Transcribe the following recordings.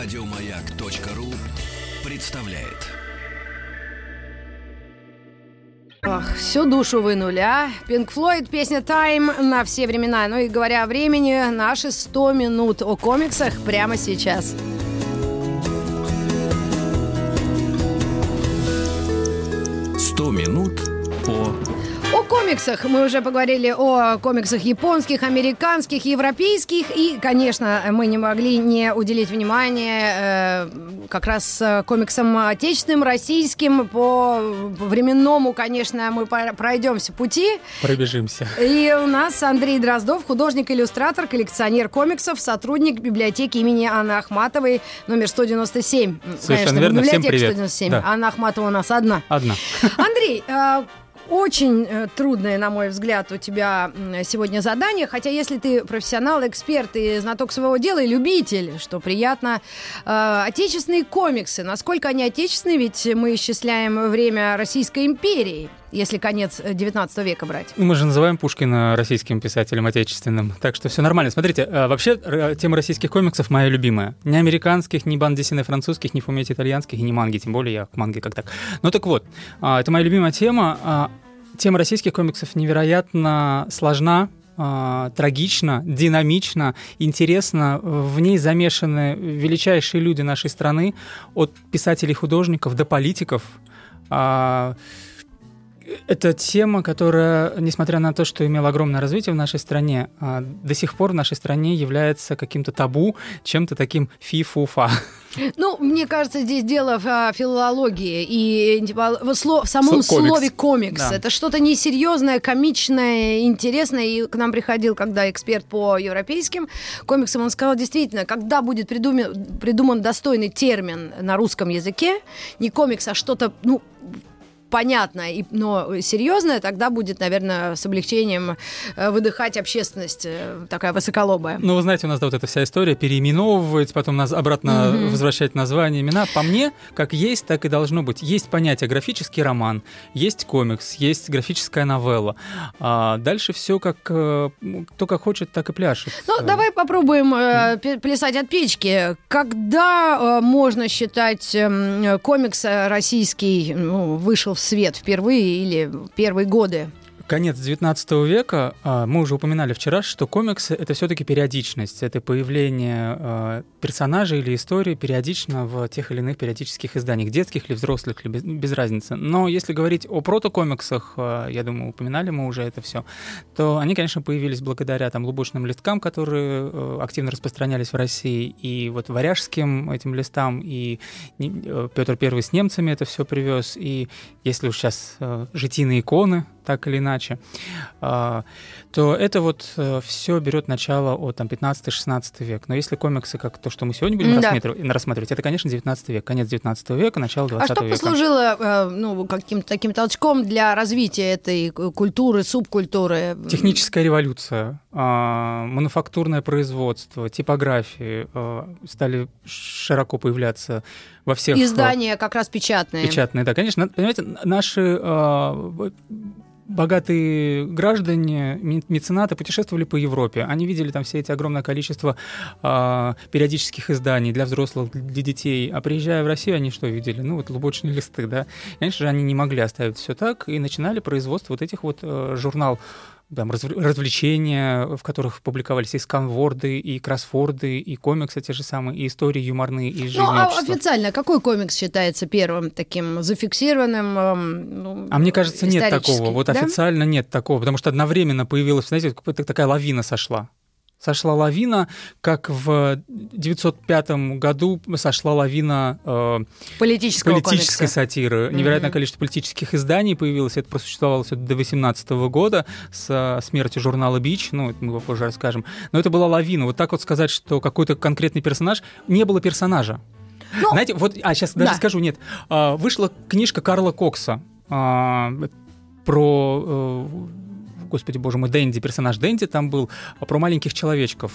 Радиомаяк.ру представляет. Ах, всю душу вынули, а? Пинк Флойд, песня «Тайм» на все времена. Ну и говоря о времени, наши 100 минут о комиксах прямо сейчас. «100 минут комиксах мы уже поговорили о комиксах японских, американских, европейских. И, конечно, мы не могли не уделить внимание э, как раз э, комиксам отечественным, российским. По временному, конечно, мы пройдемся пути. Пробежимся. И у нас Андрей Дроздов, художник-иллюстратор, коллекционер комиксов, сотрудник библиотеки имени Анны Ахматовой, номер 197. Совершенно верно. Всем библиотека привет. 197. Да. Анна Ахматова у нас одна. Одна. Андрей, э, очень э, трудное, на мой взгляд, у тебя сегодня задание, хотя если ты профессионал, эксперт и знаток своего дела, и любитель, что приятно, э, отечественные комиксы, насколько они отечественные, ведь мы исчисляем время Российской империи, если конец э, 19 века брать. Мы же называем Пушкина российским писателем отечественным, так что все нормально. Смотрите, э, вообще тема российских комиксов моя любимая. Ни американских, ни банд Диснея французских, ни Фумети итальянских, и ни манги, тем более я к манге как так. Ну так вот, а, это моя любимая тема. А, Тема российских комиксов невероятно сложна, а, трагична, динамична, интересна. В ней замешаны величайшие люди нашей страны, от писателей-художников до политиков. Это тема, которая, несмотря на то, что имела огромное развитие в нашей стране, а, до сих пор в нашей стране является каким-то табу, чем-то таким фи-фу-фа. Ну, мне кажется, здесь дело в а, филологии и типа, в, сло- в самом комикс. слове комикс. Да. Это что-то несерьезное, комичное, интересное. И к нам приходил, когда эксперт по европейским комиксам, он сказал, действительно, когда будет придуман, придуман достойный термин на русском языке, не комикс, а что-то, ну, понятное, и- но серьезное, тогда будет, наверное, с облегчением э, выдыхать общественность э, такая высоколобая. Ну, вы знаете, у нас да, вот эта вся история переименовывать, потом нас обратно Мгм. возвращать названия, имена. По мне, как есть, так и должно быть. Есть понятие графический роман, есть комикс, есть графическая новелла. А дальше все как э, кто как хочет, так и пляшет. Ну, давай попробуем э, плясать от печки. Когда э, можно считать эм, комикс российский ну, вышел свет впервые или первые годы? Конец 19 века, а, мы уже упоминали вчера, что комиксы — это все-таки периодичность, это появление персонажей или истории периодично в тех или иных периодических изданиях, детских или взрослых, или без, без разницы. Но если говорить о протокомиксах, а, я думаю, упоминали мы уже это все, то они, конечно, появились благодаря там лубочным листкам, которые э, активно распространялись в России, и вот варяжским этим листам, и Петр Первый с немцами это все привез, и если уж сейчас э, житийные иконы, так или иначе, то это вот все берет начало от там, 15-16 век. Но если комиксы, как то, что мы сегодня будем Да. рассматривать, рассматривать, это, конечно, 19 век, конец 19 века, начало 20 А что века. послужило э, ну, каким-то таким толчком для развития этой культуры, субкультуры? Техническая революция, а, мануфактурное производство, типографии а, стали широко появляться во всех... а, Издания как раз печатные. Печатные, да, конечно. Понимаете, наши а, богатые граждане, ме- меценаты путешествовали по Европе. Они видели там все эти огромное количество а, периодических изданий для взрослых, для детей. А приезжая в Россию, они что видели? Ну, вот лубочные листы, да. Конечно же, они не могли оставить все так и начинали производство вот этих вот э, журнал там, разв- развлечения, в которых публиковались и сканворды, и кроссворды, и комиксы те же самые, и истории юморные, и Ну, жизнь а общества. официально какой комикс считается первым таким зафиксированным? эм, ну, А мне кажется, нет такого. Вот да? официально нет такого, потому что одновременно появилась, знаете, такая лавина сошла. Сошла лавина, как в 905 году сошла лавина э, Политического политической комикса. сатиры. Невероятное Мгм. количество политических изданий появилось. Это просуществовало всё до 18 года с смертью журнала «Бич». Ну, это мы попозже расскажем. Но это была лавина. Вот так вот сказать, что какой-то конкретный персонаж... Не было персонажа. Ну, Знаете, вот, а сейчас даже да. скажу, нет. А, Вышла книжка Карла Кокса а, про э, господи боже мой, Дэнди, персонаж Дэнди там был, а про маленьких человечков.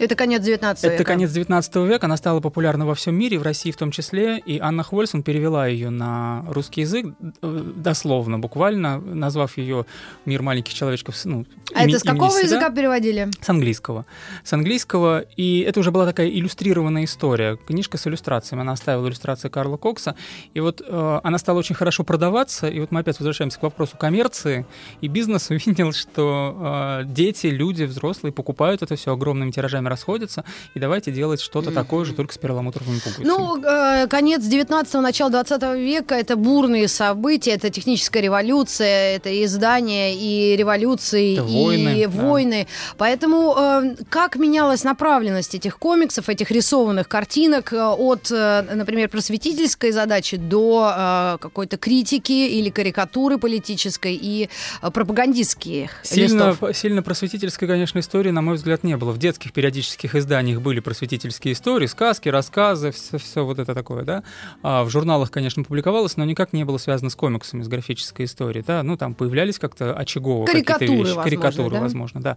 Это конец 19 века. Это конец 19 века, она стала популярна во всем мире, в России в том числе, и Анна Хвольсон перевела ее на русский язык э, дословно, буквально, назвав ее «Мир маленьких человечков». Ну, а это с какого себя. языка переводили? С английского. С английского. И это уже была такая иллюстрированная история. Книжка с иллюстрациями. Она оставила иллюстрации Карла Кокса. И вот э, она стала очень хорошо продаваться. И вот мы опять возвращаемся к вопросу коммерции. И бизнес увидел, что э, дети, люди, взрослые покупают это все огромными тиражами расходятся. И давайте делать что-то такое же, только с перламутровыми пуговицами. Ну, э, конец 19-го, начало 20 века это бурные события, это техническая революция, это и издания, и революции, Это и войны, да. войны. Поэтому э, как менялась направленность этих комиксов, этих рисованных картинок э, от, э, например, просветительской задачи до э, какой-то критики или карикатуры политической и э, пропагандистских Сильно, листов? сильно просветительской, конечно, истории, на мой взгляд, не было. В детских периодических изданиях были просветительские истории, сказки, рассказы, все, вот это такое, да. А в журналах, конечно, публиковалось, но никак не было связано с комиксами, с графической историей, да. Ну, там появлялись как-то очагово какие-то вещи. возможно, Карикатуры, да? возможно, да.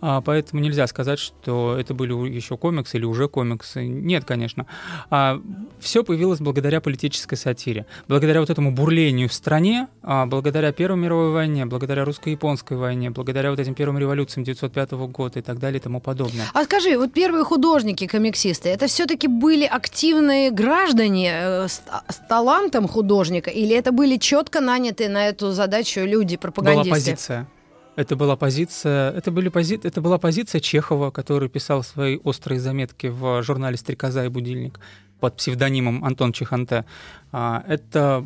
А, поэтому нельзя сказать, что это были еще комиксы или уже комиксы. Нет, конечно. А, все появилось благодаря политической сатире. Благодаря вот этому бурлению в стране, а, благодаря Первой мировой войне, благодаря русско-японской войне, благодаря вот этим первым революциям 1905 года и так далее и тому подобное. А скажи, вот первые художники, комиксисты, это все-таки были активные граждане э, с, с талантом художника, или это были четко нанятые на эту задачу люди, Была пропагандисты? позиция. Это была позиция, это, были пози, это была позиция Чехова, который писал свои острые заметки в журнале «Стрекоза и будильник» под псевдонимом Антон Чеханте. А, Это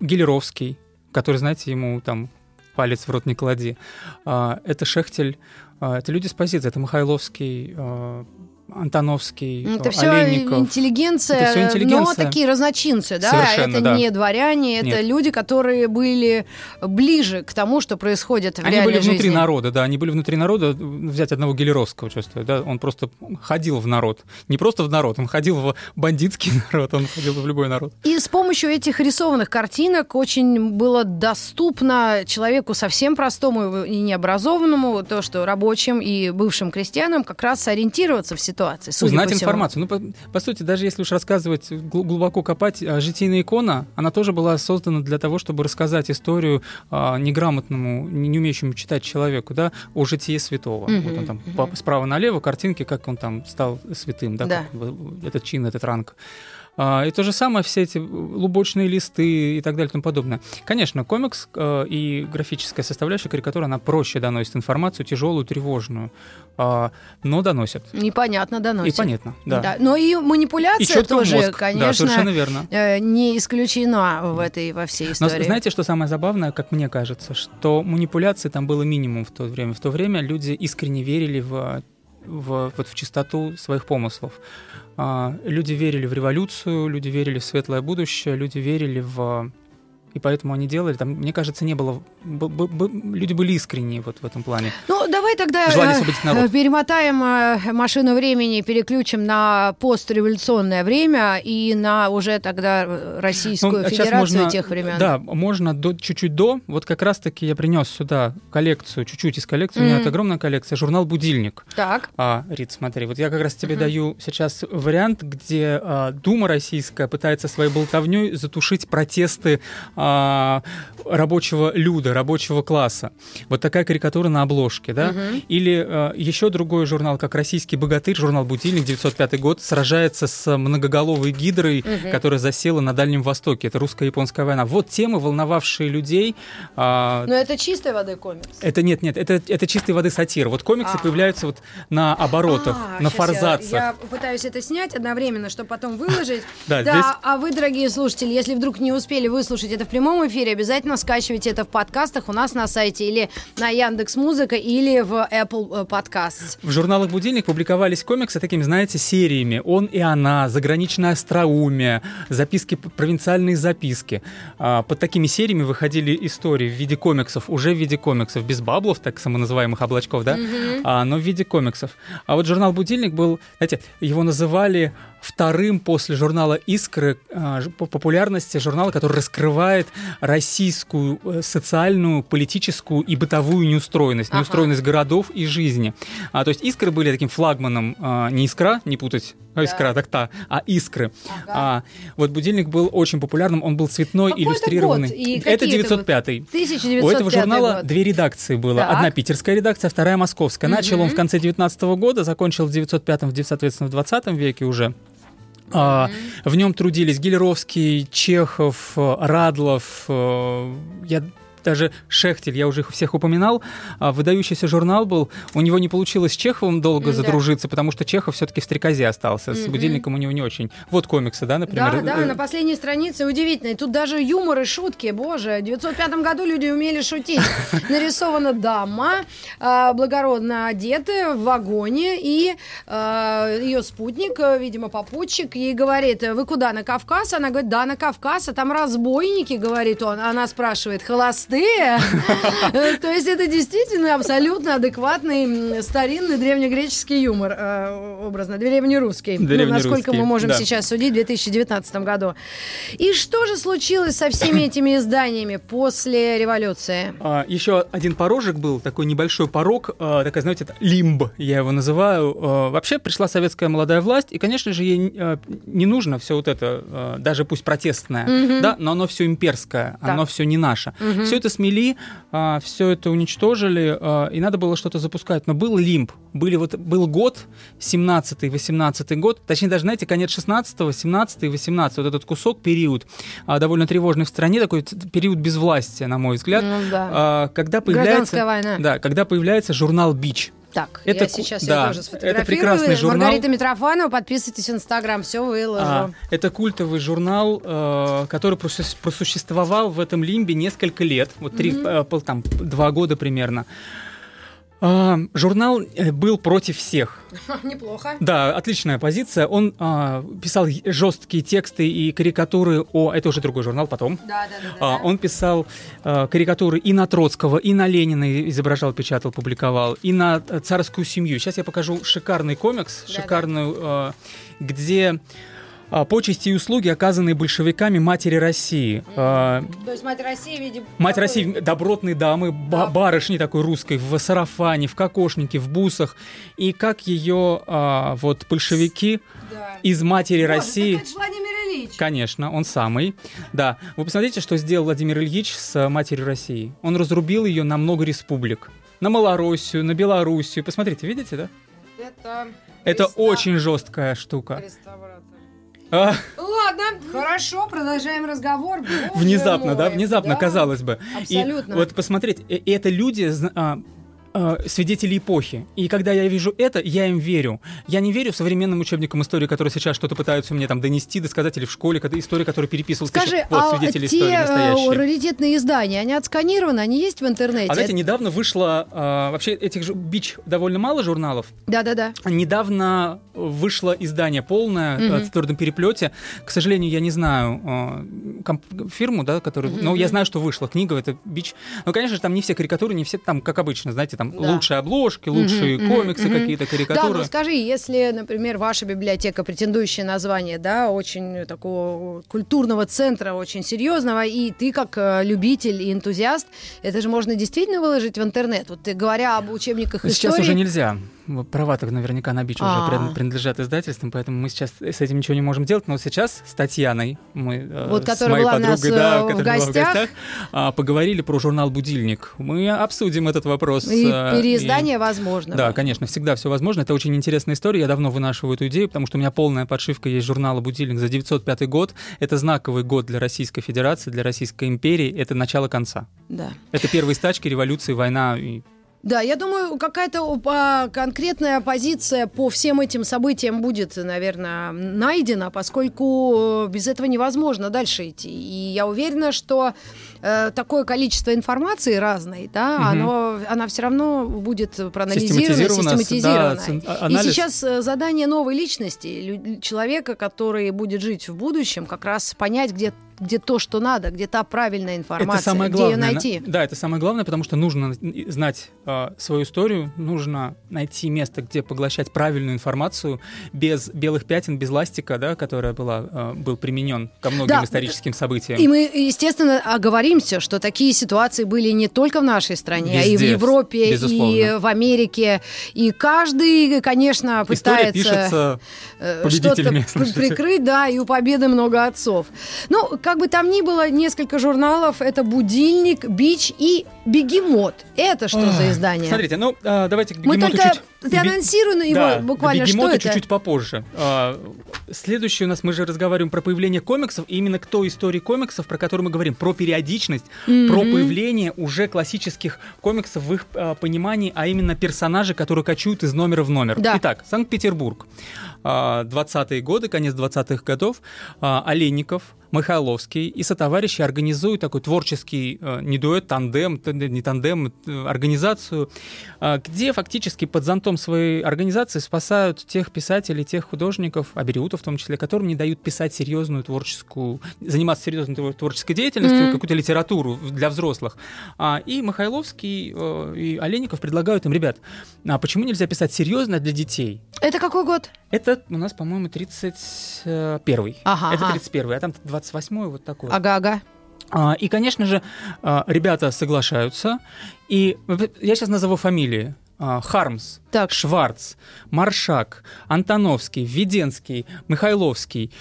Гелеровский, который, знаете, ему там палец в рот не клади. А, Это Шехтель, а, это люди с позиции, это Михайловский, а, Антоновский, Ну, Это а, все Олейников. интеллигенция, Это но интеллигенция. такие разночинцы, да? Совершенно, это да. не дворяне, это Нет. люди, которые были ближе к тому, что происходит в Они были внутри жизни. народа, да, они были внутри народа. Взять одного Гелеровского, чувствую, да, он просто ходил в народ. Не просто в народ, он ходил в бандитский народ, он ходил в любой народ. И с помощью этих рисованных картинок очень было доступно человеку совсем простому и необразованному, то, что рабочим и бывшим крестьянам как раз ориентироваться в ситуации. Судя Узнать информацию. Ну, по, по сути, даже если уж рассказывать, гл- глубоко копать, а, житийная икона, она тоже была создана для того, чтобы рассказать историю а, неграмотному, не, умеющему читать человеку, да, о житии святого. Мгм, Вот он там по- справа налево картинки, как он там стал святым, да, Да. как в- этот чин, этот ранг. А, И то же самое, все эти лубочные листы и так далее и тому подобное. Конечно, комикс э, и графическая составляющая карикатуры, она проще доносит информацию, тяжелую, тревожную, а, но доносит. Непонятно доносит. И понятно, да. Но и манипуляция И тоже, мозг. Да, конечно, совершенно верно. э, не исключена в этой во всей Но истории. знаете, что самое забавное, как мне кажется, что манипуляций там было минимум в то время. В то время люди искренне верили в, в, вот в чистоту своих помыслов. А, Люди верили в революцию, люди верили в светлое будущее, люди верили в... И поэтому они делали, там, мне кажется, не было... б- б- б- люди были искренние вот в этом плане. Ну, давай тогда э, перемотаем э, машину времени, переключим на постреволюционное время и на уже тогда э, Российскую Ну, а Федерацию можно- тех времен. Да, можно до, чуть-чуть до. Вот как раз-таки я принес сюда коллекцию, чуть-чуть из коллекции. У меня это огромная коллекция. Журнал «Будильник». Так. А, Рит, смотри, вот я как раз тебе Мгм. даю сейчас вариант, где а, Дума российская пытается своей болтовней затушить протесты а, рабочего люда, рабочего класса. Вот такая карикатура на обложке, да? Мгм. Или а, еще другой журнал, как «Российский богатырь», журнал «Будильник», 905 год, сражается с многоголовой гидрой, Мгм. которая засела на Дальнем Востоке. Это русско-японская война. Вот темы, волновавшие людей. а, Но это чистой воды комикс. это нет, нет, это, это чистой воды сатира. Вот комиксы А. появляются вот на оборотах, А, на щас я- форзацах. Я, пытаюсь это снять одновременно, чтобы потом выложить. Да, да, здесь- а вы, дорогие слушатели, если вдруг не успели выслушать это в прямом эфире, обязательно скачивайте это в подкастах у нас на сайте или на Яндекс Музыка или в Apple э, Podcasts. В журналах «Будильник» публиковались комиксы такими, знаете, сериями. «Он и она», «Заграничное остроумие», записки, провинциальные записки. А, Под такими сериями выходили истории в виде комиксов, уже в виде комиксов, без баблов, так самоназываемых облачков, да, а, но в виде комиксов. А вот журнал «Будильник» был, знаете, его называли вторым после журнала «Искры» ж- по популярности журнала, который раскрывает российскую э, социальную, политическую и бытовую неустроенность, Ага. неустроенность городов и жизни. А, то есть «Искры» были таким флагманом э, не «Искра», не путать, а «Искра» так та, а «Искры». А, вот будильник был очень популярным, он был цветной, Какой иллюстрированный. год и это какие это 905 1905 у этого журнала год. две редакции было. Так. Одна питерская редакция, вторая московская. Начал он Мгм. в конце 19 года, закончил в 905 в, соответственно, в 20 веке уже. А, в нем трудились Гелеровский, Чехов, Радлов, э, я даже Шехтель, я уже их всех упоминал, А, выдающийся журнал был. У него не получилось с Чеховым долго Да. задружиться, потому что Чехов все-таки в стрекозе остался. С Мгм. будильником у него не очень. Вот комиксы, да, например? Да, да, на последней странице удивительно. И тут даже юмор и шутки. Боже, в 905 году люди умели шутить. Нарисована дама, а, благородно одетая в вагоне, и ее спутник, видимо, попутчик, ей говорит, вы куда, на Кавказ? Она говорит, да, на Кавказ, а там разбойники, говорит он. Она спрашивает, холостые? Э, То есть это действительно абсолютно адекватный старинный древнегреческий юмор, э, образно, древнерусский. Ну, насколько мы можем да. сейчас судить в 2019 году. И что же случилось со всеми этими изданиями после революции? А, еще один порожек был, такой небольшой порог, а, такая, знаете, это лимб, я его называю. А, вообще пришла советская молодая власть, и, конечно же, ей не нужно все вот это, даже пусть протестное, Мгм. да, но оно все имперское, Так. оно все не наше. Мгм. Все это смели, все это уничтожили, а, и надо было что-то запускать. Но был лимб, были вот, был год, 17-18 год, точнее даже, знаете, конец 16 17 и 18 вот этот кусок, период, а, довольно тревожный в стране, такой период безвластия, на мой взгляд, Ну да. а, когда Гражданская появляется, война. да, когда появляется журнал «Бич». Так, Это я сейчас да, ее тоже это сфотографирую. прекрасный журнал. Маргарита Митрофанова, подписывайтесь в Инстаграм, все выложу. А, это культовый журнал, э, который просу- просуществовал в этом лимбе несколько лет, вот три, э, пол- там, два года примерно. А, журнал э, был против всех. Неплохо. Да, отличная позиция. Он а, писал жесткие тексты и карикатуры о... Это уже другой журнал потом. Да, да, да. А, Он писал э, карикатуры и на Троцкого, и на Ленина изображал, печатал, публиковал, и на э, царскую семью. Сейчас я покажу шикарный комикс, Да-да. шикарную, где а, почести и услуги, оказанные большевиками матери России. Э, То есть мать России, видимо... Мать такой- России, добротной дамы, Да. барышни такой русской, в сарафане, в кокошнике, в бусах. И как ее а, вот большевики Да. из матери Боже, России... это Владимир Ильич. Конечно, он самый. Да. Вы посмотрите, что сделал Владимир Ильич с э, матерью России. Он разрубил ее на много республик. На Малороссию, на Белоруссию. Посмотрите, видите, да? Это... Это очень жесткая штука. реставратор. А, Ладно, хорошо, продолжаем разговор. Боже внезапно, да? мой, Внезапно, да, казалось бы. Абсолютно. И вот посмотрите, э, это люди, а, свидетели эпохи. И когда я вижу это, я им верю. Я не верю современным учебникам истории, которые сейчас что-то пытаются мне там донести, досказать, или в школе, когда история, которая переписывалась. Скажи, тысячу- вот, а свидетели те истории э, настоящие. раритетные издания, они отсканированы, они есть в интернете? А знаете, недавно вышло, а, вообще этих же бич довольно мало журналов. Да-да-да. Недавно вышло издание полное э, в твердом переплете. К сожалению, я не знаю э, комп- фирму, да, которую. Мгм. Но я знаю, что вышла книга, это бич. Но, конечно же, там не все карикатуры, не все там, как обычно, знаете, там Да. лучшие обложки, лучшие мгм, комиксы, мгм. какие-то Да, карикатуры. ну скажи, если, например, ваша библиотека, претендующее название, да, очень такого культурного центра, очень серьезного, и ты как э, любитель и энтузиаст, это же можно действительно выложить в интернет. Вот ты, говоря об учебниках сейчас истории... уже нельзя. Права так наверняка на бич уже А. пред- принадлежат издательствам, поэтому мы сейчас с этим ничего не можем делать. Но сейчас с Татьяной, мы э, Вот, с моей подругой, да, э, в которая была гостях. а, поговорили про журнал «Будильник». Мы обсудим этот вопрос. И э, переиздание возможно. Да, конечно, всегда все возможно. Это очень интересная история. Я давно вынашиваю эту идею, потому что у меня полная подшивка есть журнала «Будильник» за 905 год. Это знаковый год для Российской Федерации, для Российской империи. Это начало конца. Да. Это первые стачки, революции, война. И... Да, я думаю, какая-то а, конкретная позиция по всем этим событиям будет, наверное, найдена, поскольку э, без этого невозможно дальше идти. И я уверена, что э, такое количество информации разной, да, Мгм. оно, она все равно будет проанализирована, систематизирована. да, а- И сейчас э, задание новой личности, человека, который будет жить в будущем, как раз понять, где где то, что надо, где та правильная информация, это самое где главное. ее найти. Да, это самое главное, потому что нужно знать э, свою историю, нужно найти место, где поглощать правильную информацию без белых пятен, без ластика, да, которая была, э, был применен ко многим Да. историческим событиям. И мы, естественно, оговоримся, что такие ситуации были не только в нашей стране, а и в Везде, Европе, и безусловно. в Америке. И каждый, конечно, пытается э, что-то прикрыть, да, и у победы много отцов. Ну, как бы там ни было, несколько журналов. Это «Будильник», «Бич» и «Бегемот». Это что за издание? Смотрите, ну а, давайте к Мы бегемоту только чуть... ты анонсируй его Да, буквально, что это. чуть-чуть попозже. А, Следующий у нас, мы же разговариваем про появление комиксов, и именно к той истории комиксов, про которую мы говорим, про периодичность, про Мгм. появление уже классических комиксов в их а, понимании, а именно персонажи, которые кочуют из номера в номер. Да. Итак, Санкт-Петербург. А, 20-е годы, конец 20-х годов. А, Олейников, Михайловский и сотоварищи организуют такой творческий э, не дуэт, тандем, не тандем, э, организацию, а, где фактически под зонтом своей организации спасают тех писателей, тех художников, Абериутов в том числе, которым не дают писать серьезную творческую, заниматься серьезной твор- творческой деятельностью, Мгм. какую-то литературу для взрослых. А, И Михайловский э, и Олейников предлагают им, ребят, а почему нельзя писать серьезно для детей? Это какой год? Это у нас, по-моему, 31-й. Ага, Это ага. 31-й, а там 28-й вот такой. Ага-ага. А, И, конечно же, а, ребята соглашаются. И я сейчас назову фамилии. А, Хармс, Так. Шварц, Маршак, Антоновский, Веденский, Михайловский.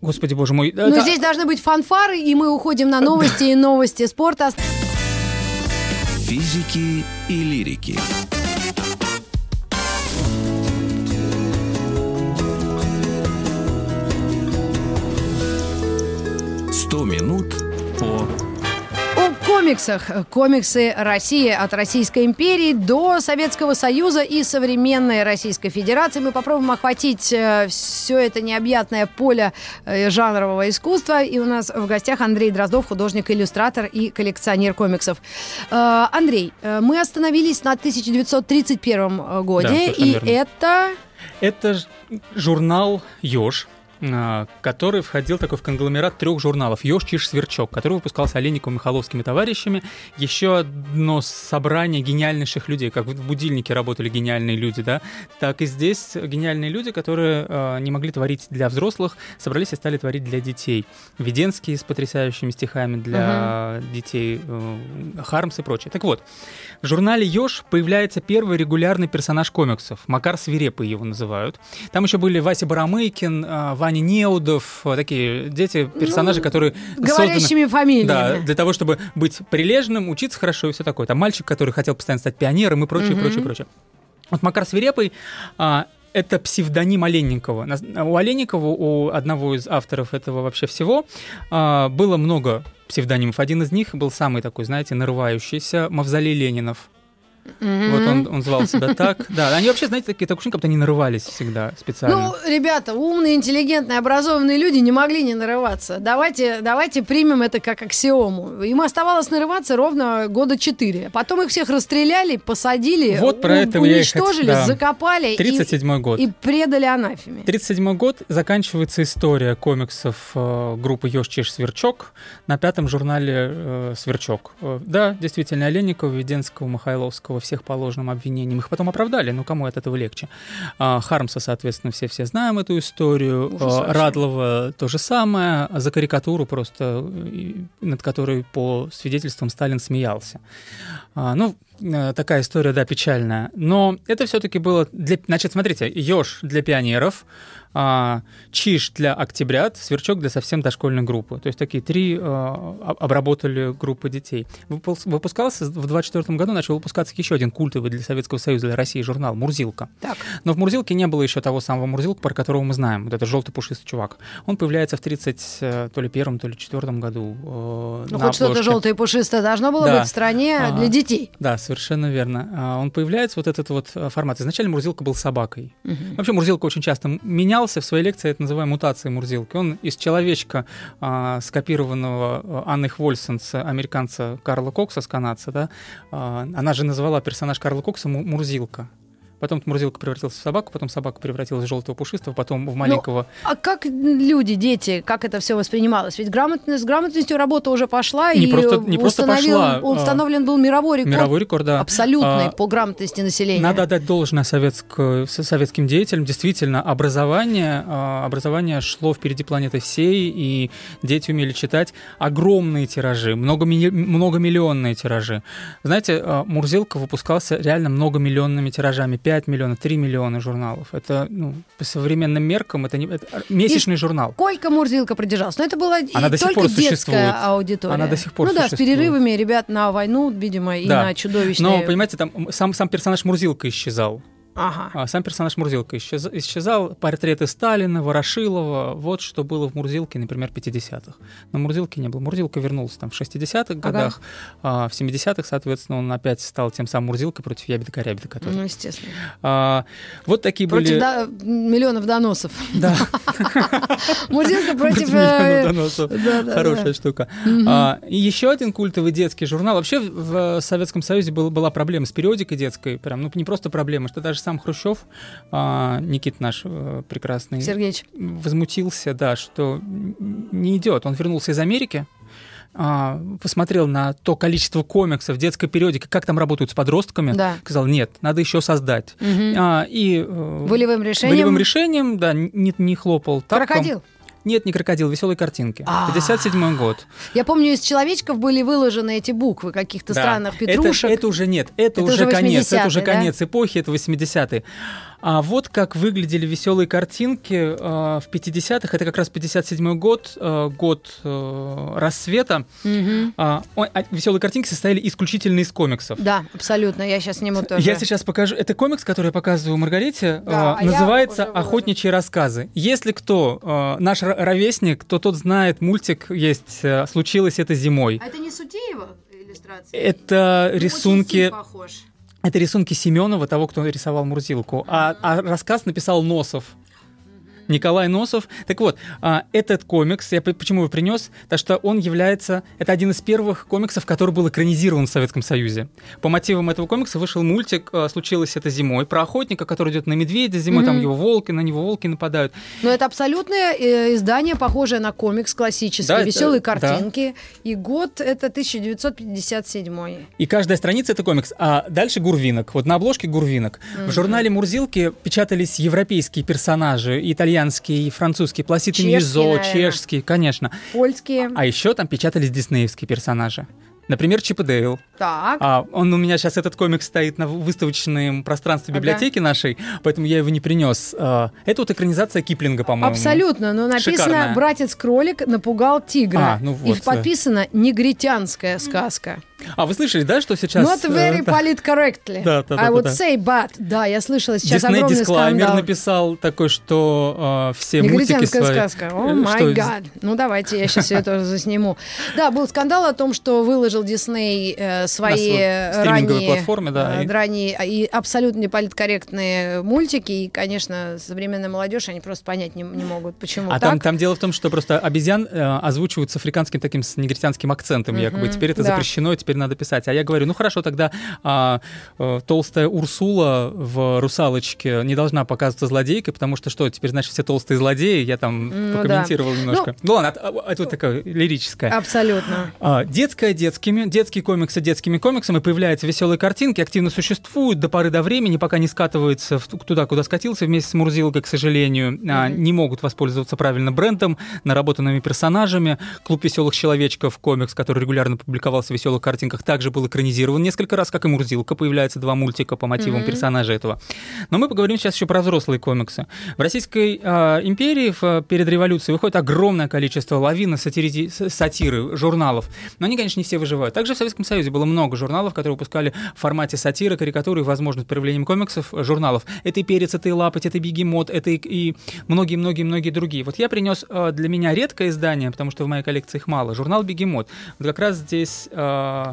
Господи боже мой. Но это- здесь должны быть фанфары, и мы уходим на новости и новости спорта. Физики и лирики. Комиксах. Комиксы России от Российской империи до Советского Союза и современной Российской Федерации. Мы попробуем охватить все это необъятное поле э, жанрового искусства. И у нас в гостях Андрей Дроздов, художник-иллюстратор и коллекционер комиксов. Э, Андрей, э, мы остановились на 1931 годе. совершенно и верно. это... Это журнал «Ёж», который входил такой в конгломерат трех журналов «Ёж, Чиж, Сверчок», который выпускался Олейниковым, Михайловскими товарищами. Еще одно собрание гениальнейших людей, как в «Будильнике» работали гениальные люди, да, так и здесь гениальные люди, которые а, не могли творить для взрослых, собрались и стали творить для детей. Веденский с потрясающими стихами для детей, э, Хармс и прочее. Так вот, в журнале «Ёж» появляется первый регулярный персонаж комиксов. Макар Свирепый его называют. Там еще были Вася Барамыкин, а, Ваня Неудов, а, такие дети, персонажи, Ну, которые созданы... Говорящими фамилиями. Да, для того, чтобы быть прилежным, учиться хорошо и все такое. Там мальчик, который хотел постоянно стать пионером и прочее, Мгм. прочее, прочее. Вот Макар Свирепый а, это псевдоним Оленникова. У Оленникова, у одного из авторов этого вообще всего, а, было много псевдонимов. Один из них был самый такой, знаете, нарывающийся, Мавзолей Ленинов. Мгм. Вот он, он звал себя так. Да, они вообще, знаете, такие такое ощущение, как будто они нарывались всегда специально. Ну, ребята, умные, интеллигентные, образованные люди не могли не нарываться. Давайте, давайте примем это как аксиому. Им оставалось нарываться ровно года четыре. Потом их всех расстреляли, посадили, Вот про у- это я и уничтожили, хот- да. закопали и, 37 год. и предали анафеме. 37 год заканчивается история комиксов э, группы Ёж Чеш Сверчок на пятом журнале э, Сверчок. Э, да, действительно, Оленникова, Веденского, Михайловского, всех по ложным обвинениям. Их потом оправдали, ну кому от этого легче. А, Хармса, соответственно, все-все знаем эту историю. А, вообще. Радлова то же самое. За карикатуру просто, над которой по свидетельствам Сталин смеялся. А, ну, э, такая история, да, печальная. Но это все-таки было для... Значит, смотрите, Ёж для пионеров, а, Чиж для октябрят, Сверчок для совсем дошкольной группы. То есть такие три об- обработали группы детей. Выпус- Выпускался в 24 году, начал выпускаться еще один культовый для Советского Союза, для России журнал «Мурзилка». Так. Но в Мурзилке не было еще того самого Мурзилка, про которого мы знаем. Вот этот желтый пушистый чувак. Он появляется в 30, э, то ли первом, то ли четвертом году. э, Ну, хоть что-то желтое и пушистое должно было Да. быть в стране Ага. для детей. Да, совершенно верно. А, Он появляется, вот этот вот э, формат. Изначально Мурзилка был собакой. Мгм. Вообще Мурзилка очень часто м- менялся. В своей лекции это называем мутацией Мурзилки. Он из человечка, а, скопированного а, Анны Хвольсон американца Карла Кокса, с канадца, да, а, она же назвала персонаж Карла Кокса Му- Мурзилка. Потом Мурзилка превратился в собаку, потом собака превратилась в желтого пушистого, потом в маленького. Ну, а как люди, дети, как это все воспринималось? Ведь грамотность, с грамотностью работа уже пошла, не и просто, не просто пошла, а установлен был мировой рекорд. Мировой рекорд, да. Абсолютный а, по грамотности населения. Надо отдать должное советск, советским деятелям. Действительно, образование, а, образование шло впереди планеты всей, и дети умели читать огромные тиражи, многомиллионные тиражи. Знаете, а, Мурзилка выпускался реально многомиллионными тиражами 5 миллионов, 3 миллиона журналов. Это ну, по современным меркам это, не, это месячный и журнал. Сколько Мурзилка продержалась? Но это была Она до сих пор детская существует. аудитория. Она до сих пор Ну да, с перерывами ребят на войну, видимо, и да. на чудовищные... Но, понимаете, там сам, сам персонаж Мурзилка исчезал. Ага. А сам персонаж Мурзилка исчез, исчезал. Портреты Сталина, Ворошилова. Вот что было в Мурзилке, например, в 50-х. Но Мурзилки не было. Мурзилка вернулся там в 60-х годах. Ага. А в 70-х, соответственно, он опять стал тем самым Мурзилкой против Ябеда Корябеда. Который... Ну, естественно. А, вот такие против были... До... миллионов доносов. Да. Мурзилка против... миллионов э, доносов. Хорошая штука. А, и еще один культовый детский журнал. Вообще в Советском Союзе была проблема с периодикой детской. Прям, ну, не просто проблема, что даже сам Хрущев, а, Никит наш э, прекрасный, Сергеевич. возмутился, да, что не идет. Он вернулся из Америки, а, посмотрел на то количество комиксов, детской периодики, как там работают с подростками, да. сказал, нет, надо еще создать. Угу. А, и э, волевым решением, волевым решением, да, не, не хлопал тапком. Крокодил. Нет, не крокодил, веселые картинки. 57 год. Я помню, из человечков были выложены эти буквы каких-то странных петрушек. Это, уже нет, это уже конец, это уже конец эпохи, это 80-е. А вот как выглядели веселые картинки э, в 50-х. Это как раз 57-й год, э, год э, рассвета. Угу. А, а, веселые картинки состояли исключительно из комиксов. Да, абсолютно. Я сейчас сниму тоже. Я сейчас покажу. Это комикс, который я показываю Маргарите. Да, э, а называется «Охотничьи рассказы». Если кто э, наш ровесник, то тот знает, мультик есть э, «Случилось это зимой». А это не Сутеева иллюстрация? Это ну, рисунки... похож. Это рисунки Семенова, того, кто рисовал Мурзилку. А, а рассказ написал Носов. Николай Носов. Так вот, а, этот комикс, я почему его принес, потому что он является, это один из первых комиксов, который был экранизирован в Советском Союзе. По мотивам этого комикса вышел мультик а, «Случилось это зимой» про охотника, который идет на медведя зимой, mm-hmm. там его волки, на него волки нападают. Но это абсолютное э, издание, похожее на комикс классический, да, веселые это, картинки. Да. И год это 1957. И каждая страница это комикс. А дальше Гурвинок. Вот на обложке Гурвинок. Mm-hmm. В журнале Мурзилки печатались европейские персонажи, итальянские итальянский, французский, Пласиты Низо, чешский, конечно. Польские. А еще там печатались диснеевские персонажи. Например, Чип и Дейл. Так. А, он у меня сейчас этот комикс стоит на выставочном пространстве библиотеки ага. нашей, поэтому я его не принес. А, это вот экранизация Киплинга, по-моему. Абсолютно, но написано Шикарная. «Братец кролик напугал тигра». А, ну вот, и подписано «Негритянская сказка». А вы слышали, да, что сейчас... Not very да. correctly. Да, да, да. I would да. say but. Да, я слышала сейчас Disney огромный Disclaimer скандал. написал такой, что э, все мультики свои... сказка. О, май гад. Ну, давайте, я сейчас все это засниму. Да, был скандал о том, что выложил Дисней э, свои ранние, платформе, да, э, и... ранние и абсолютно неполиткорректные мультики. И, конечно, современная молодежь, они просто понять не, не могут, почему а так. Там, там дело в том, что просто обезьян э, озвучивают с африканским таким с негритянским акцентом, mm-hmm, якобы. Теперь это да. запрещено, теперь надо писать. А я говорю, ну хорошо, тогда а, а, толстая Урсула в «Русалочке» не должна показываться злодейкой, потому что что, теперь, значит, все толстые злодеи? Я там ну, прокомментировал да. немножко. Ну, ну ладно, это, а, это вот такое лирическое. Абсолютно. А, детское детскими, детские комиксы детскими комиксами, появляются веселые картинки, активно существуют до поры до времени, пока не скатываются в, туда, куда скатился вместе с Мурзилкой, к сожалению, mm-hmm. а, не могут воспользоваться правильно брендом, наработанными персонажами. Клуб веселых человечков, комикс, который регулярно публиковался в веселых картинках, также был экранизирован несколько раз, как и Мурзилка, появляются два мультика по мотивам mm-hmm. персонажа этого. Но мы поговорим сейчас еще про взрослые комиксы. В Российской э, империи в, перед революцией выходит огромное количество лавина сатири... сатиры, журналов. Но они, конечно, не все выживают. Также в Советском Союзе было много журналов, которые выпускали в формате сатиры, карикатуры и, возможно, проявлением комиксов э, журналов. Это и «Перец», это и «Лапоть», это «Бегемот», это и многие-многие-многие другие. Вот я принес э, для меня редкое издание, потому что в моей коллекции их мало, журнал «Бегемот». Вот как раз здесь... Э,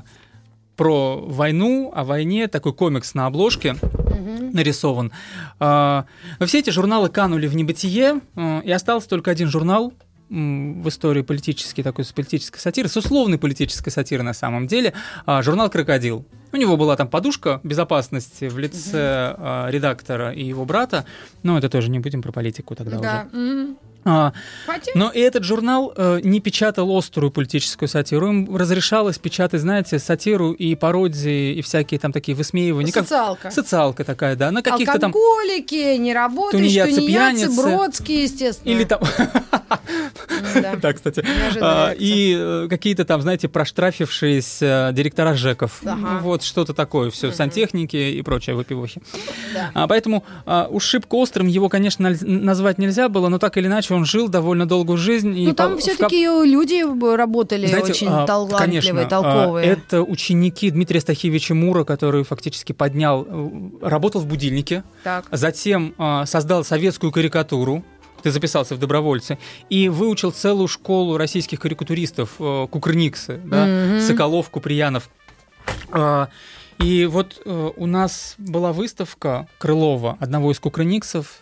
про войну, о войне, такой комикс на обложке нарисован. А, все эти журналы канули в небытие, а, и остался только один журнал, в истории политический такой с политической сатиры, с условной политической сатиры на самом деле, а, журнал «Крокодил». У него была там подушка безопасности в лице а, редактора и его брата, но это тоже не будем про политику тогда Да. уже. А, Хотя- но и этот журнал э, не печатал острую политическую сатиру. Им разрешалось печатать, знаете, сатиру и пародии, и всякие там такие высмеивания. как- Социалка. Социалка такая, да, на каких-то там... Алкоголики, неработающие, тунеядцы, тунеядцы, пьяницы. Бродские, естественно. Или там... Да. Да, кстати. А. И э, какие-то там, знаете, проштрафившиеся директора ЖЭКов. Ну, Вот что-то такое, все, сантехники и прочее выпивохи. А, поэтому уж шибко острым его, конечно, назвать нельзя было, но так или иначе он жил довольно долгую жизнь. и Ну, там по- в все-таки люди работали Знаете, очень а, талантливые, конечно, а, толковые. Это ученики Дмитрия Стахевича Мура, который фактически поднял, э, работал в будильнике, Так. затем а, создал советскую карикатуру. Ты записался в добровольцы и выучил целую школу российских карикатуристов, э, Кукрыниксы, да, Мгм. Соколов, Куприянов. А, И вот э, у нас была выставка Крылова, одного из Кукрыниксов,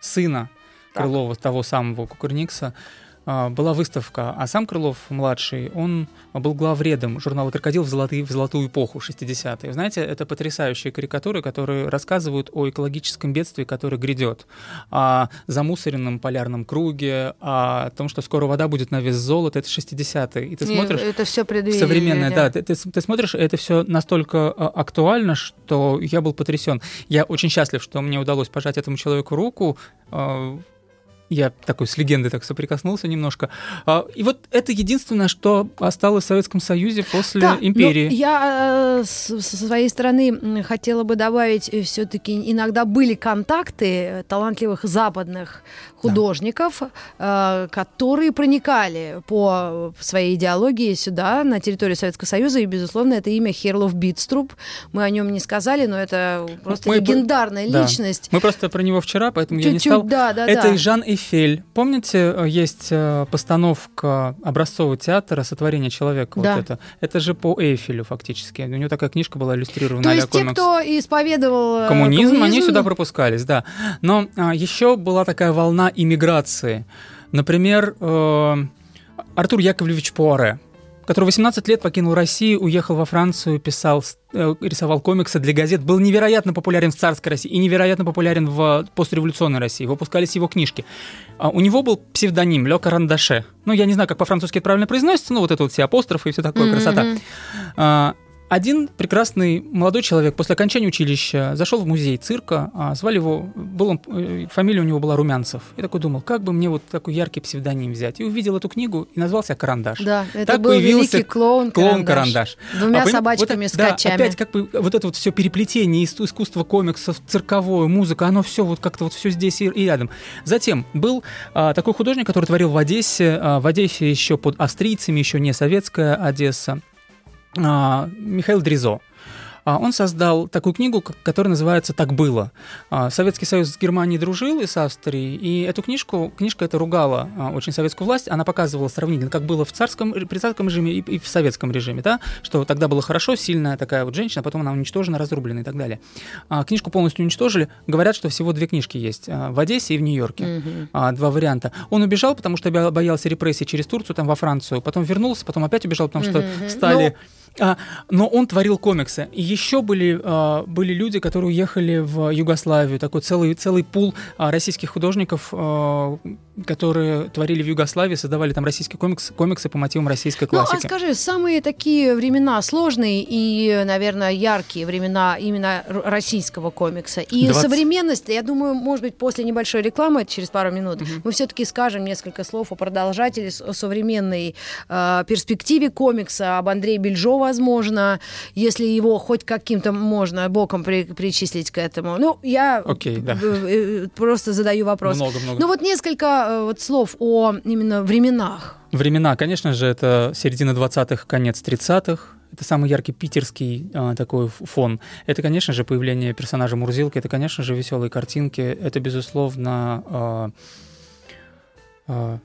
сына Так. Крылова, того самого Кукрыникса, а, была выставка, а сам Крылов младший, он был главредом журнала «Крокодил» в, золотые, в золотую эпоху 60-е. Знаете, это потрясающие карикатуры, которые рассказывают о экологическом бедствии, которое грядет, о замусоренном полярном круге, о том, что скоро вода будет на вес золота. Это 60-е. И ты смотришь... Это все предвидение. Современное, да. Ты, ты ты смотришь, это все настолько а, актуально, что я был потрясен. Я очень счастлив, что мне удалось пожать этому человеку руку. Я такой с легендой так соприкоснулся немножко. А, И вот это единственное, что осталось в Советском Союзе после Да, но империи. я э, со своей стороны хотела бы добавить, все-таки иногда были контакты э, талантливых западных художников, э, которые проникали по своей идеологии сюда, на территорию Советского Союза, и, безусловно, это имя Херлов Битструб. Мы о нем не сказали, но это просто Мы про- легендарная Да. личность. Мы просто про него вчера, поэтому я не Чуть-чуть, стал. да, да, Это да. Жан Эйфель. Помните, э, есть э, постановка образцового театра «Сотворение человека». Да. Вот это. Это же по Эйфелю фактически. У него такая книжка была иллюстрирована. То есть те, комикс. кто исповедовал э, коммунизм, они сюда пропускались, да. Но а, еще была такая волна иммиграции. Например, э, Артур Яковлевич Пуаре, который 18 лет покинул Россию, уехал во Францию, писал, э, рисовал комиксы для газет, был невероятно популярен в царской России и невероятно популярен в постреволюционной России. Выпускались его книжки. А У него был псевдоним Ле Карандаше. Ну, я не знаю, как по-французски это правильно произносится, но вот это вот все апострофы и все такое, Мгм, красота. А, Один прекрасный молодой человек после окончания училища зашел в музей цирка, а звали его, был он, э, фамилия у него была Румянцев. И такой думал, как бы мне вот такой яркий псевдоним взять. И увидел эту книгу и назвался «Карандаш». Да, это Так был появился великий клоун Клоун-карандаш. С двумя А собачками вот, с да, опять как бы вот это вот все переплетение иску- искусства комиксов, цирковое, музыка, оно все вот как-то вот все здесь и, и рядом. Затем был а, такой художник, который творил в Одессе, а, в Одессе еще под австрийцами, еще не советская Одесса, Михаил Дризо. А, Он создал такую книгу, которая называется «Так было». А, Советский Союз с Германией дружил и с Австрией, и эту книжку, книжка эта ругала а, очень советскую власть, она показывала сравнительно, как было в царском, при царском режиме и, и в советском режиме, да, что тогда было хорошо, сильная такая вот женщина, а потом она уничтожена, разрублена и так далее. А, Книжку полностью уничтожили, говорят, что всего две книжки есть, а, в Одессе и в Нью-Йорке а, два варианта. Он убежал, потому что бо- боялся репрессий через Турцию, там во Францию, потом вернулся, потом опять убежал, потому что Мгм. стали... А, но он творил комиксы. И еще были, а, были люди, которые уехали в Югославию, такой целый, целый пул а, российских художников, а, которые творили в Югославии, создавали там российские комиксы, комиксы по мотивам российской Ну, а классики. скажи, самые такие времена сложные и, наверное, яркие времена именно российского комикса и 20. современность, я думаю, может быть, после небольшой рекламы, через пару минут, мы все-таки скажем несколько слов о продолжателе, о современной э, перспективе комикса, об Андрее Бельжо, возможно, если его хоть каким-то можно боком при- причислить к этому. Ну, я Окей, да. э, просто задаю вопрос. Много-много. Ну вот несколько э, вот слов о именно временах. Времена, конечно же, это середина 20-х, конец 30-х. Это самый яркий питерский а, такой фон. Это, конечно же, появление персонажа Мурзилки, это, конечно же, веселые картинки. Это, безусловно, А,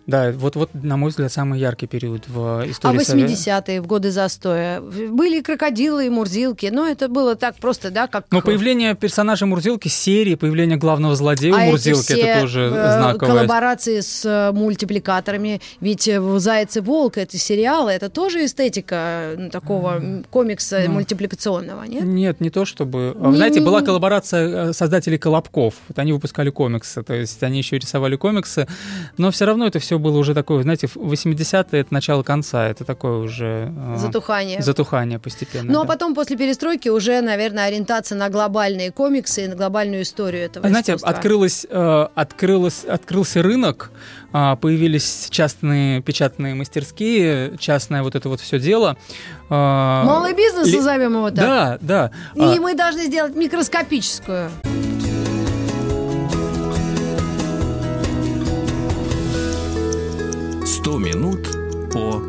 да, вот, вот, на мой взгляд, самый яркий период в А истории 80-е, в годы застоя, были крокодилы и мурзилки, но это было так просто, да, как... Но появление персонажа Мурзилки, серии, появление главного злодея а Мурзилки, все, это тоже э, знаковое. коллаборации с э, мультипликаторами, ведь э, «Заяц и волк» — это сериалы, это тоже эстетика такого комикса Ну. мультипликационного, нет? Нет, не то чтобы. А, Не- Знаете, не- была коллаборация создателей Колобков. Вот они выпускали комиксы, то есть они еще рисовали комиксы, но все равно это все было уже такое, знаете, в 80-е это начало конца, это такое уже э, Затухание. затухание постепенно. Ну, а да. потом, после перестройки, уже, наверное, ориентация на глобальные комиксы и на глобальную историю этого А Знаете, искусства. открылось, э, открылось, открылся рынок, а, появились частные печатные мастерские, частное вот это вот все дело. А, Малый бизнес, назовем его так. Да, да. И А, мы должны сделать микроскопическую. «100 минут по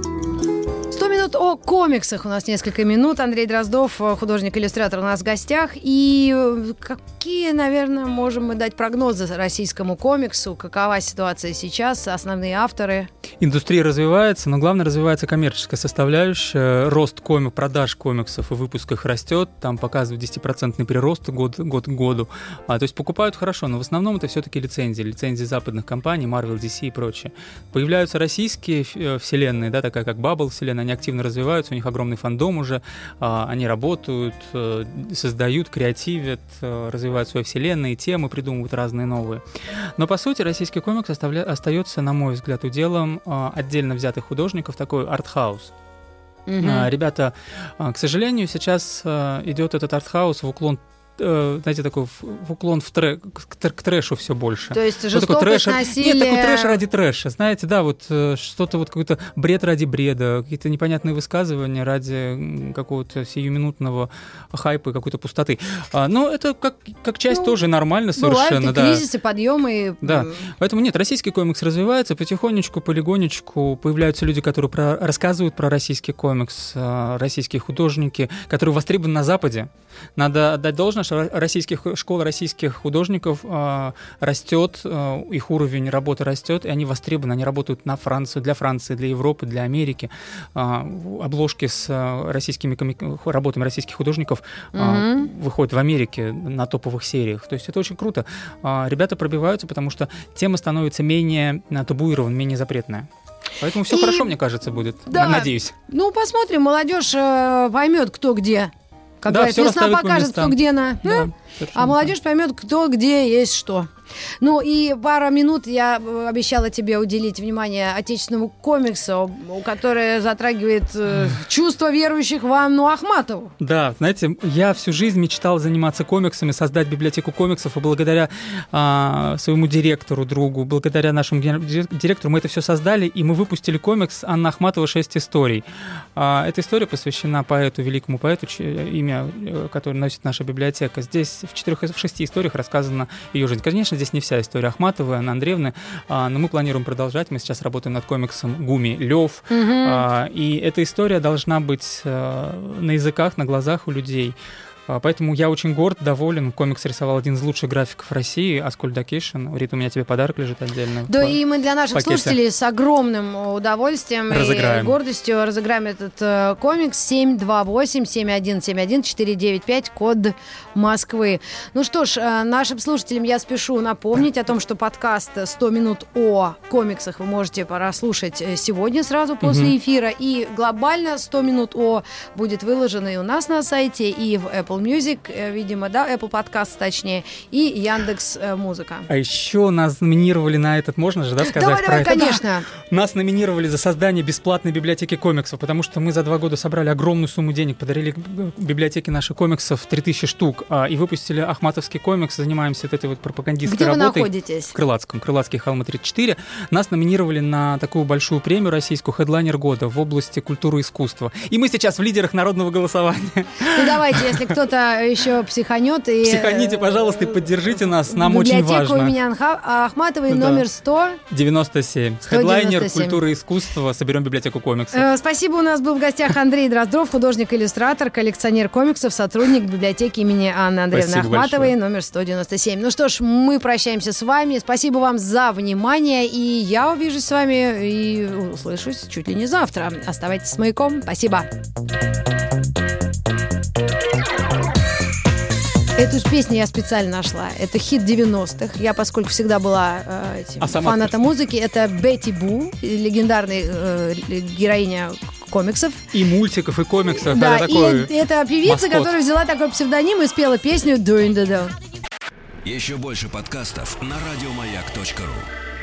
100 минут о комиксах. У нас несколько минут. Андрей Дроздов, э, художник-иллюстратор, у нас в гостях. И э, какие, наверное, можем мы дать прогнозы российскому комиксу? Какова ситуация сейчас? Основные авторы? Индустрия развивается, но главное развивается коммерческая составляющая. Рост комик, продаж комиксов и выпусков растет. Там показывают 10% прирост год, год к году. А, то есть покупают хорошо, но в основном это все-таки лицензии. Лицензии западных компаний, Marvel, DC и прочее. Появляются российские э, вселенные, да, такая как Bubble вселенная, они активно развиваются, у них огромный фандом уже, а, они работают, э, создают, креативят, э, развивают свои вселенные, темы придумывают разные новые. Но по сути российский комикс остается, на мой взгляд, уделом отдельно взятых художников, такой артхаус. А, Ребята, а, к сожалению, сейчас а, идет этот артхаус в уклон э, знаете, такой в, в уклон в тре- к, к трэшу все больше. То есть Вот такой жестокость, трэш- насилие... Нет, такой трэш ради трэша. Знаете, да, вот э, что-то вот какой-то бред ради бреда, какие-то непонятные высказывания ради какого-то сиюминутного хайпа и какой-то пустоты. А, но это как, как часть Ну, тоже нормально Бывают совершенно, и да. кризисы, подъемы. Да. Поэтому нет, российский комикс развивается потихонечку, полигонечку. Появляются люди, которые про- рассказывают про российский комикс, э, российские художники, которые востребованы на Западе. Надо отдать должное, ро- российских, школа российских художников э, растет, э, их уровень работы растет, и они востребованы, они работают на Францию, для Франции, для Европы, для Америки. Э, обложки с э, российскими коми- работами российских художников э, Мгм. выходят в Америке на топовых сериях. То есть это очень круто. А, Ребята пробиваются, потому что тема становится менее а, табуирована, менее запретная. Поэтому все И- хорошо, мне кажется, будет. Да. Надеюсь. Ну, посмотрим, молодежь э, поймет, кто где. Как Да, говорят, весна покажет, кто где на. Да, совершенно А молодежь поймет, кто где есть что. Ну и пара минут я э, обещала тебе уделить внимание отечественному комиксу, который затрагивает э, чувства верующих в Анну Ахматову. Да, знаете, я всю жизнь мечтал заниматься комиксами, создать библиотеку комиксов, и благодаря а, своему директору, другу, благодаря нашему директору мы это все создали, и мы выпустили комикс Анна Ахматова «Шесть историй». А, эта история посвящена поэту, великому поэту, чье имя, э, которое носит наша библиотека. Здесь в четырех, в шести историях рассказана ее жизнь. Конечно, здесь не вся история Ахматовой, Анны Андреевны, а, но мы планируем продолжать. Мы сейчас работаем над комиксом «Гуми Лев», а, и эта история должна быть э, на языках, на глазах у людей. А, Поэтому я очень горд, доволен. Комикс рисовал один из лучших графиков России, Аскольд Дакишин. Рит, у меня тебе подарок лежит отдельно. Да в- и мы для наших пакете. слушателей с огромным удовольствием и Разыграем. гордостью разыграем этот э, комикс 728-7171-495, код Москвы. Ну что ж, э, нашим слушателям я спешу напомнить о том, что подкаст «100 минут о комиксах» вы можете прослушать э, сегодня сразу после Мгм. эфира. И глобально «100 минут о» будет выложено и у нас на сайте, и в Apple Music, э, видимо, да, Apple Podcast точнее, и Яндекс э, Музыка. А еще нас номинировали на этот, можно же, да, сказать Давай, про давай, это? конечно. Нас номинировали за создание бесплатной библиотеки комиксов, потому что мы за два года собрали огромную сумму денег, подарили б- библиотеке наших комиксов 3000 штук а, и выпустили Ахматовский комикс, занимаемся вот этой вот пропагандистской Где вы работой. находитесь? в Крылатском, Крылатские холмы 34, нас номинировали на такую большую премию российскую «Хедлайнер года» в области культуры и искусства. И мы сейчас в лидерах народного голосования. Ну давайте, если кто кто-то еще психанет. И, Психаните, пожалуйста, и поддержите нас, нам очень Библиотека важно. у меня Анха- Ахматовой Да. номер 100. 97. 197. Хедлайнер культуры и искусства. Соберем библиотеку комиксов. Э, Спасибо, у нас был в гостях Андрей Дроздов, художник-иллюстратор, коллекционер комиксов, сотрудник библиотеки имени Анны Андреевны Спасибо Ахматовой, большое. номер 197. Ну что ж, мы прощаемся с вами. Спасибо вам за внимание, и я увижусь с вами и услышусь чуть ли не завтра. Оставайтесь с маяком. Спасибо. Эту ж песню я специально нашла. Это хит 90-х. Я, поскольку всегда была э, этим А сама фанатом музыки, это Бетти Бу, легендарная э, героиня комиксов. И мультиков, и комиксов. Да, это такой... и это певица, маскот. которая взяла такой псевдоним и спела песню Doing the Down. Еще больше подкастов на радиомаяк.ру.